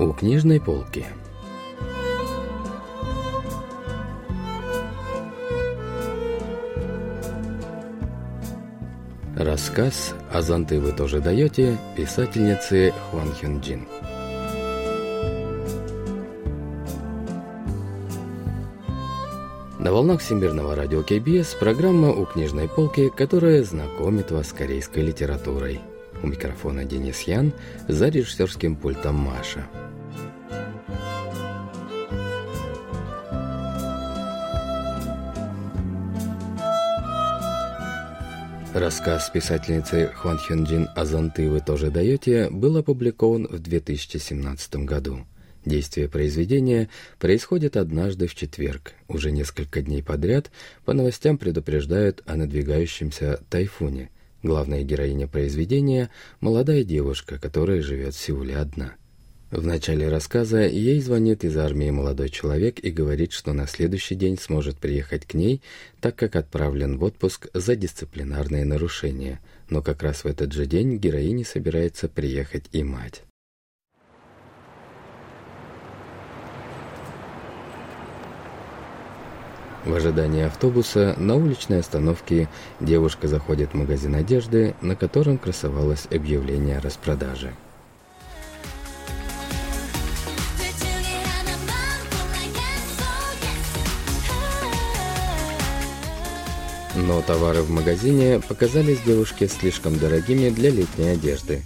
У книжной полки. Рассказ «А зонты вы тоже даете» писательницы Хван Хюн Джин. На волнах Всемирного радио КБС программа «У книжной полки», которая знакомит вас с корейской литературой. У микрофона Денис Ян, за режиссерским пультом Маша. Рассказ писательницы Хван Хёнджин «Азанты вы тоже даете» был опубликован в 2017 году. Действие произведения происходит однажды в четверг. Уже несколько дней подряд по новостям предупреждают о надвигающемся тайфуне. Главная героиня произведения – молодая девушка, которая живет в Сеуле одна. В начале рассказа ей звонит из армии молодой человек и говорит, что на следующий день сможет приехать к ней, так как отправлен в отпуск за дисциплинарные нарушения. Но как раз в этот же день героине собирается приехать и мать. В ожидании автобуса на уличной остановке девушка заходит в магазин одежды, на котором красовалось объявление о распродаже. Но товары в магазине показались девушке слишком дорогими для летней одежды.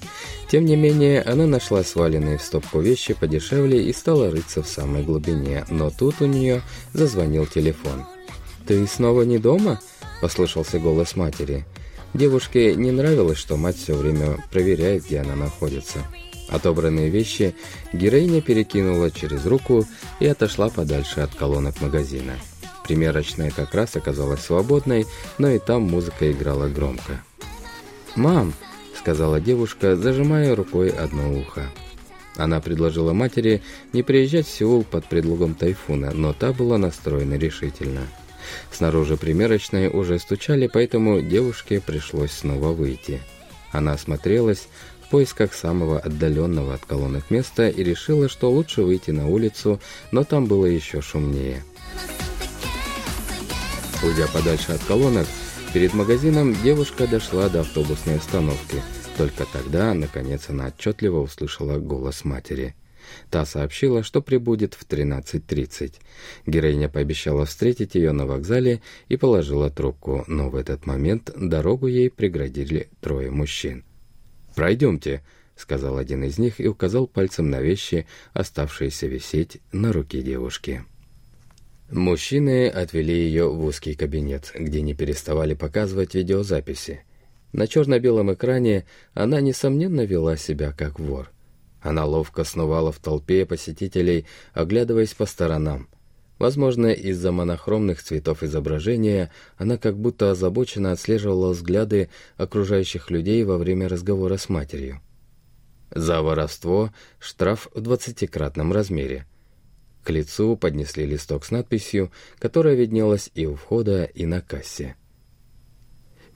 Тем не менее, она нашла сваленные в стопку вещи подешевле и стала рыться в самой глубине, но тут у нее зазвонил телефон. «Ты снова не дома?» – послышался голос матери. Девушке не нравилось, что мать все время проверяет, где она находится. Отобранные вещи героиня перекинула через руку и отошла подальше от колонок магазина. Примерочная как раз оказалась свободной, но и там музыка играла громко. «Мам!» – сказала девушка, зажимая рукой одно ухо. Она предложила матери не приезжать в Сеул под предлогом тайфуна, но та была настроена решительно. Снаружи примерочной уже стучали, поэтому девушке пришлось снова выйти. Она осмотрелась в поисках самого отдаленного от колонок места и решила, что лучше выйти на улицу, но там было еще шумнее. Уйдя подальше от колонок, перед магазином девушка дошла до автобусной остановки. Только тогда, наконец, она отчетливо услышала голос матери. Та сообщила, что прибудет в 13.30. Героиня пообещала встретить ее на вокзале и положила трубку, но в этот момент дорогу ей преградили трое мужчин. «Пройдемте», — сказал один из них и указал пальцем на вещи, оставшиеся висеть на руке девушки. Мужчины отвели ее в узкий кабинет, где не переставали показывать видеозаписи. На черно-белом экране она, несомненно, вела себя как вор. Она ловко сновала в толпе посетителей, оглядываясь по сторонам. Возможно, из-за монохромных цветов изображения она как будто озабоченно отслеживала взгляды окружающих людей во время разговора с матерью. За воровство штраф в двадцатикратном размере – к лицу поднесли листок с надписью, которая виднелась и у входа, и на кассе.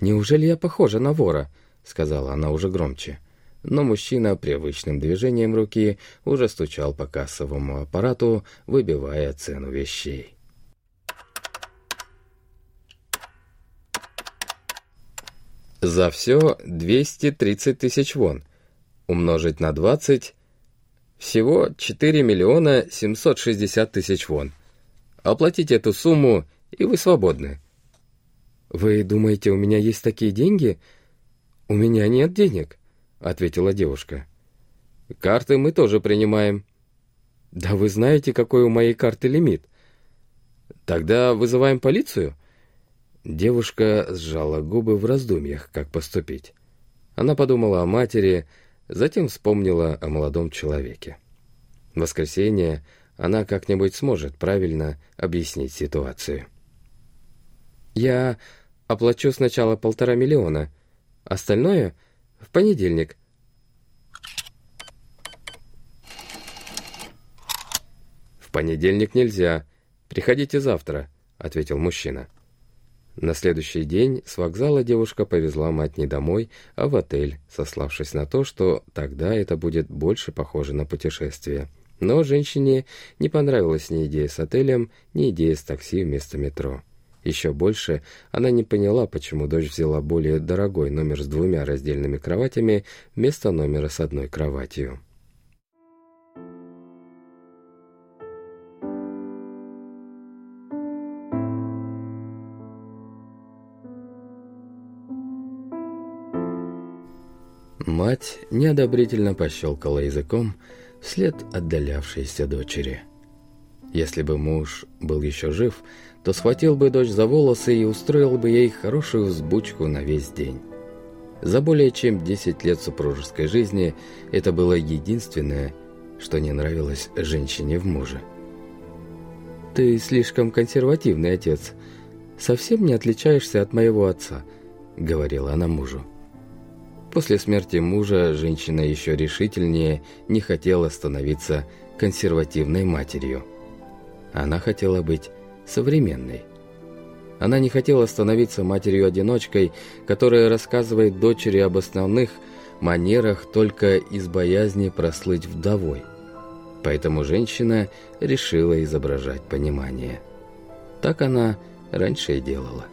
«Неужели я похожа на вора?» — сказала она уже громче. Но мужчина привычным движением руки уже стучал по кассовому аппарату, выбивая цену вещей. За все 230 тысяч вон. Умножить на 20 всего 4 миллиона 760 тысяч вон. Оплатите эту сумму, и вы свободны. «Вы думаете, у меня есть такие деньги?» «У меня нет денег», — ответила девушка. «Карты мы тоже принимаем». «Да вы знаете, какой у моей карты лимит». «Тогда вызываем полицию?» Девушка сжала губы в раздумьях, как поступить. Она подумала о матери, Затем вспомнила о молодом человеке. В воскресенье она как-нибудь сможет правильно объяснить ситуацию. «Я оплачу сначала полтора миллиона, остальное — в понедельник». «В понедельник нельзя. Приходите завтра», — ответил мужчина. На следующий день с вокзала девушка повезла мать не домой, а в отель, сославшись на то, что тогда это будет больше похоже на путешествие. Но женщине не понравилась ни идея с отелем, ни идея с такси вместо метро. Еще больше она не поняла, почему дочь взяла более дорогой номер с двумя раздельными кроватями вместо номера с одной кроватью. Мать неодобрительно пощелкала языком вслед отдалявшейся дочери. Если бы муж был еще жив, то схватил бы дочь за волосы и устроил бы ей хорошую взбучку на весь день. За более чем 10 лет супружеской жизни это было единственное, что не нравилось женщине в муже. «Ты слишком консервативный отец. Совсем не отличаешься от моего отца», — говорила она мужу. После смерти мужа женщина еще решительнее не хотела становиться консервативной матерью. Она хотела быть современной. Она не хотела становиться матерью-одиночкой, которая рассказывает дочери об основных манерах только из боязни прослыть вдовой. Поэтому женщина решила изображать понимание. Так она раньше и делала.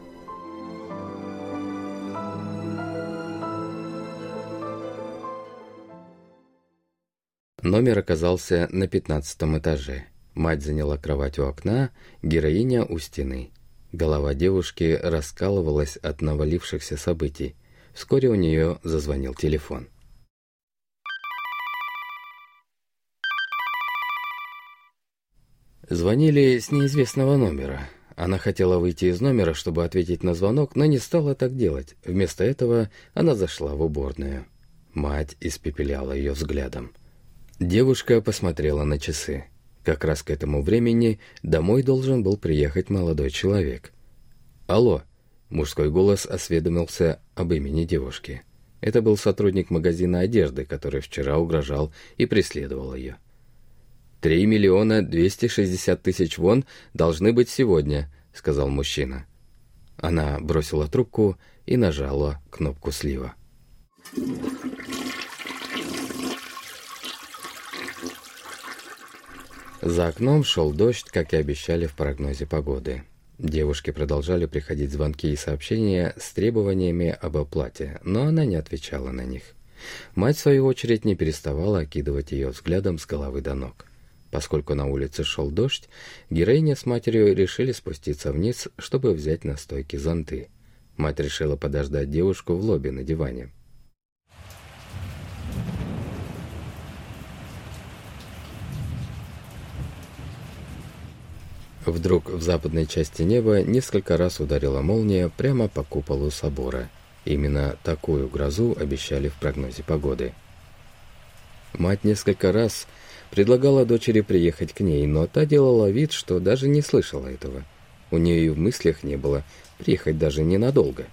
Номер оказался на пятнадцатом этаже. Мать заняла кровать у окна, героиня у стены. Голова девушки раскалывалась от навалившихся событий. Вскоре у нее зазвонил телефон. Звонили с неизвестного номера. Она хотела выйти из номера, чтобы ответить на звонок, но не стала так делать. Вместо этого она зашла в уборную. Мать испепеляла ее взглядом. Девушка посмотрела на часы. Как раз к этому времени домой должен был приехать молодой человек. «Алло!» – мужской голос осведомился об имени девушки. Это был сотрудник магазина одежды, который вчера угрожал и преследовал ее. «Три миллиона двести шестьдесят тысяч вон должны быть сегодня», — сказал мужчина. Она бросила трубку и нажала кнопку слива. За окном шел дождь, как и обещали в прогнозе погоды. Девушке продолжали приходить звонки и сообщения с требованиями об оплате, но она не отвечала на них. Мать, в свою очередь, не переставала окидывать ее взглядом с головы до ног. Поскольку на улице шел дождь, героиня с матерью решили спуститься вниз, чтобы взять на стойке зонты. Мать решила подождать девушку в лобби на диване. Вдруг в западной части неба несколько раз ударила молния прямо по куполу собора. Именно такую грозу обещали в прогнозе погоды. Мать несколько раз предлагала дочери приехать к ней, но та делала вид, что даже не слышала этого. У нее и в мыслях не было приехать даже ненадолго.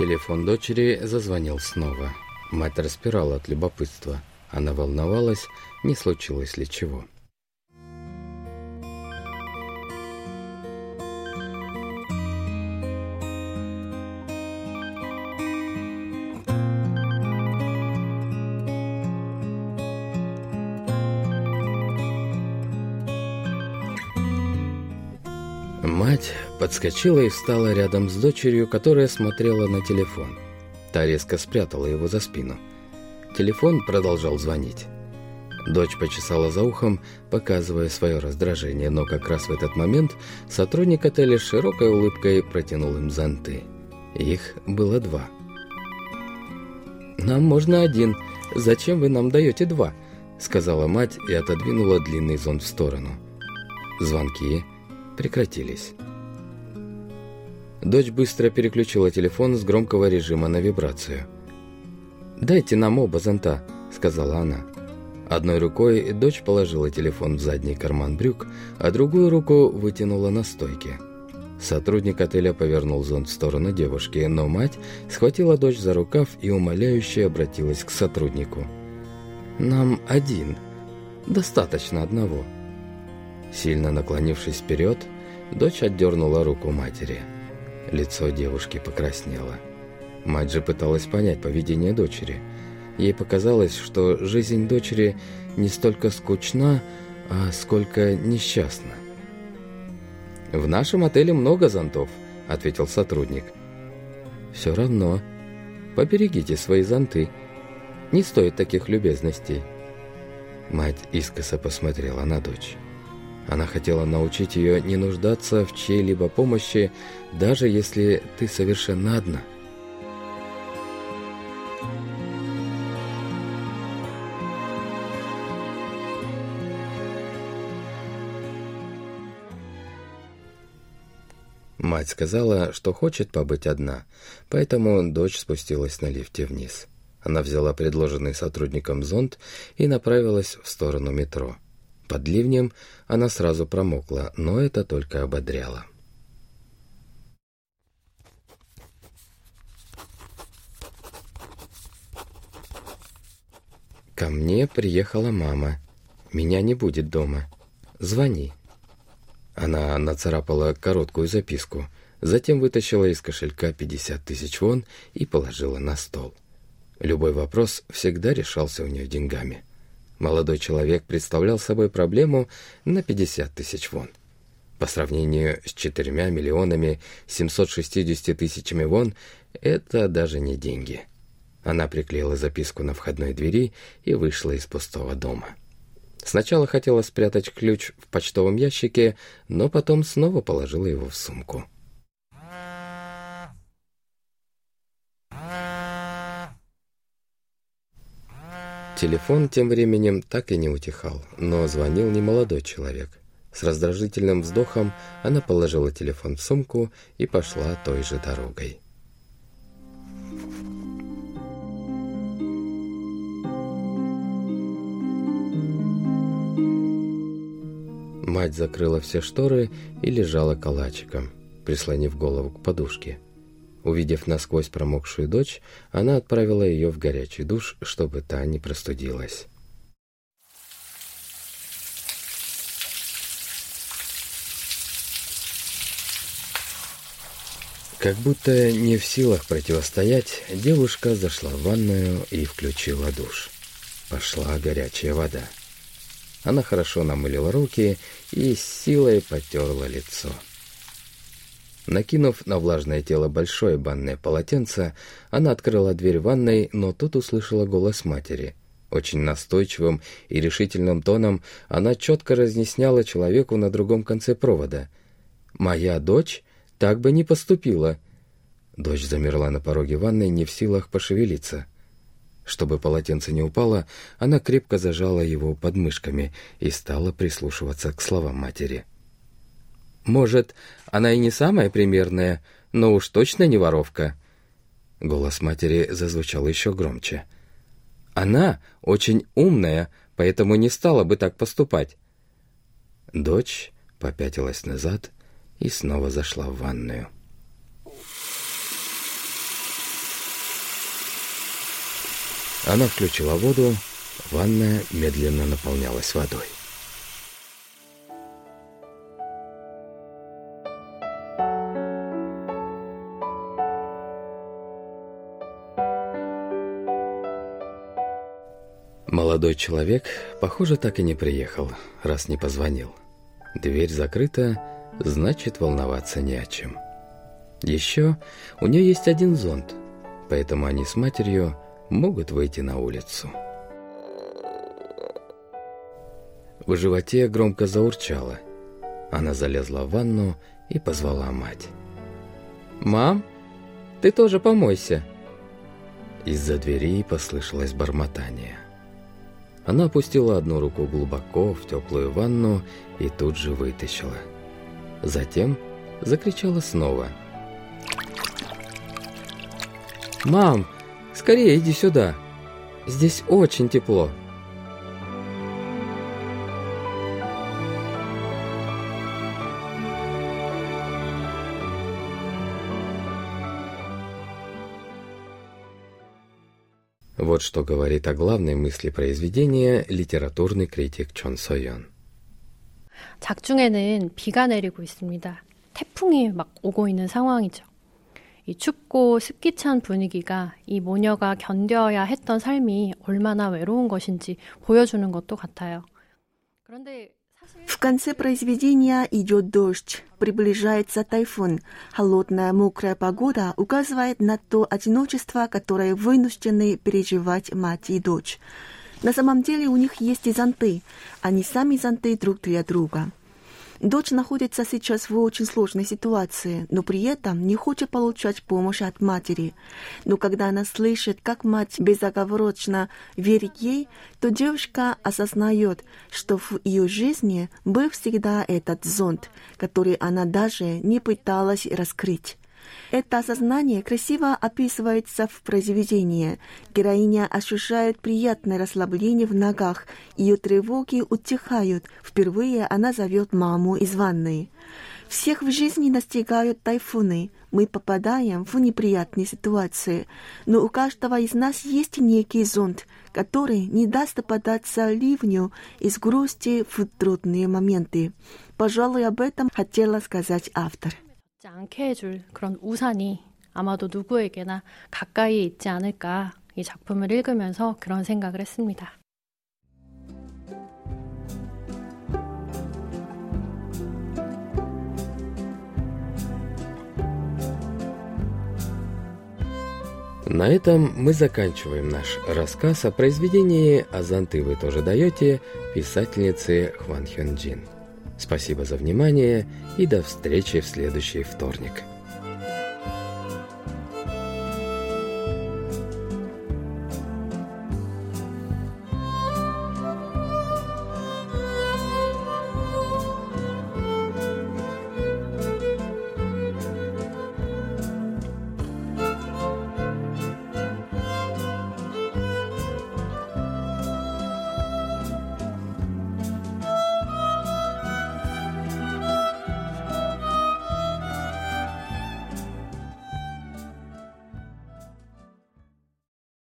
Телефон дочери зазвонил снова. Мать распирала от любопытства. Она волновалась, не случилось ли чего. Подскочила и встала рядом с дочерью, которая смотрела на телефон. Та резко спрятала его за спину. Телефон продолжал звонить. Дочь почесала за ухом, показывая свое раздражение, но как раз в этот момент сотрудник отеля с широкой улыбкой протянул им зонты. Их было два. «Нам можно один. Зачем вы нам даете два?» сказала мать и отодвинула длинный зонт в сторону. Звонки прекратились. Дочь быстро переключила телефон с громкого режима на вибрацию. «Дайте нам оба зонта», — сказала она. Одной рукой дочь положила телефон в задний карман брюк, а другую руку вытянула на стойке. Сотрудник отеля повернул зонт в сторону девушки, но мать схватила дочь за рукав и умоляюще обратилась к сотруднику. «Нам один. Достаточно одного». Сильно наклонившись вперед, дочь отдернула руку матери. Лицо девушки покраснело. Мать же пыталась понять поведение дочери. Ей показалось, что жизнь дочери не столько скучна, а сколько несчастна. «В нашем отеле много зонтов», — ответил сотрудник. «Все равно. Поберегите свои зонты. Не стоит таких любезностей». Мать искоса посмотрела на дочь. Она хотела научить ее не нуждаться в чьей-либо помощи, даже если ты совершенно одна. Мать сказала, что хочет побыть одна, поэтому дочь спустилась на лифте вниз. Она взяла предложенный сотрудником зонт и направилась в сторону метро. Под ливнем она сразу промокла, но это только ободряло. Ко мне приехала мама. Меня не будет дома. Звони. Она нацарапала короткую записку, затем вытащила из кошелька 50 тысяч вон и положила на стол. Любой вопрос всегда решался у нее деньгами. Молодой человек представлял собой проблему на 50 тысяч вон. По сравнению с 4 миллионами 760 тысячами вон, это даже не деньги. Она приклеила записку на входной двери и вышла из пустого дома. Сначала хотела спрятать ключ в почтовом ящике, но потом снова положила его в сумку. Телефон тем временем так и не утихал, но звонил не молодой человек. С раздражительным вздохом она положила телефон в сумку и пошла той же дорогой. Мать закрыла все шторы и лежала калачиком, прислонив голову к подушке. Увидев насквозь промокшую дочь, она отправила ее в горячий душ, чтобы та не простудилась. Как будто не в силах противостоять, девушка зашла в ванную и включила душ. Пошла горячая вода. Она хорошо намылила руки и с силой потерла лицо. Накинув на влажное тело большое банное полотенце, она открыла дверь ванной, но тут услышала голос матери. Очень настойчивым и решительным тоном она четко разъясняла человеку на другом конце провода. «Моя дочь так бы не поступила». Дочь замерла на пороге ванной, не в силах пошевелиться. Чтобы полотенце не упало, она крепко зажала его подмышками и стала прислушиваться к словам матери. Может, она и не самая примерная, но уж точно не воровка. Голос матери зазвучал еще громче. Она очень умная, поэтому не стала бы так поступать. Дочь попятилась назад и снова зашла в ванную. Она включила воду, ванная медленно наполнялась водой. Молодой человек, похоже, так и не приехал, раз не позвонил. Дверь закрыта, значит, волноваться не о чем. Еще у нее есть один зонт, поэтому они с матерью могут выйти на улицу. В животе громко заурчало. Она залезла в ванну и позвала мать. «Мам, ты тоже помойся!» Из-за двери послышалось бормотание. Она опустила одну руку глубоко в теплую ванну и тут же вытащила. Затем закричала снова. «Мам, скорее иди сюда! Здесь очень тепло!» Вот что говорит о главной мысли произведения литературный критик Чон Сойон. 작중에는 비가 내리고 있습니다. 태풍이 막 오고 있는 상황이죠. 이 춥고 습기 찬 분위기가 이 모녀가 견뎌야 했던 삶이 얼마나 외로운 것인지 보여주는 것도 같아요. 그런데 В конце произведения идет дождь, приближается тайфун. Холодная, мокрая погода указывает на то одиночество, которое вынуждены переживать мать и дочь. На самом деле у них есть и зонты. Они сами зонты друг для друга. Дочь находится сейчас в очень сложной ситуации, но при этом не хочет получать помощь от матери. Но когда она слышит, как мать безоговорочно верит ей, то девушка осознает, что в ее жизни был всегда этот зонт, который она даже не пыталась раскрыть. Это осознание красиво описывается в произведении. Героиня ощущает приятное расслабление в ногах, ее тревоги утихают. Впервые она зовет маму из ванной. Всех в жизни настигают тайфуны. Мы попадаем в неприятные ситуации. Но у каждого из нас есть некий зонт, который не даст попадаться ливню из грусти в трудные моменты. Пожалуй, об этом хотела сказать автор. 지 않게 해줄 그런 우산이 아마도 누구에게나 가까이에 있지 않을까 이 작품을 읽으면서 그런 생각을 했습니다. На этом мы заканчиваем наш рассказ о произведении «Азанты вы тоже даете» писательницы Хван Хён Джин. Спасибо за внимание и до встречи в следующий вторник.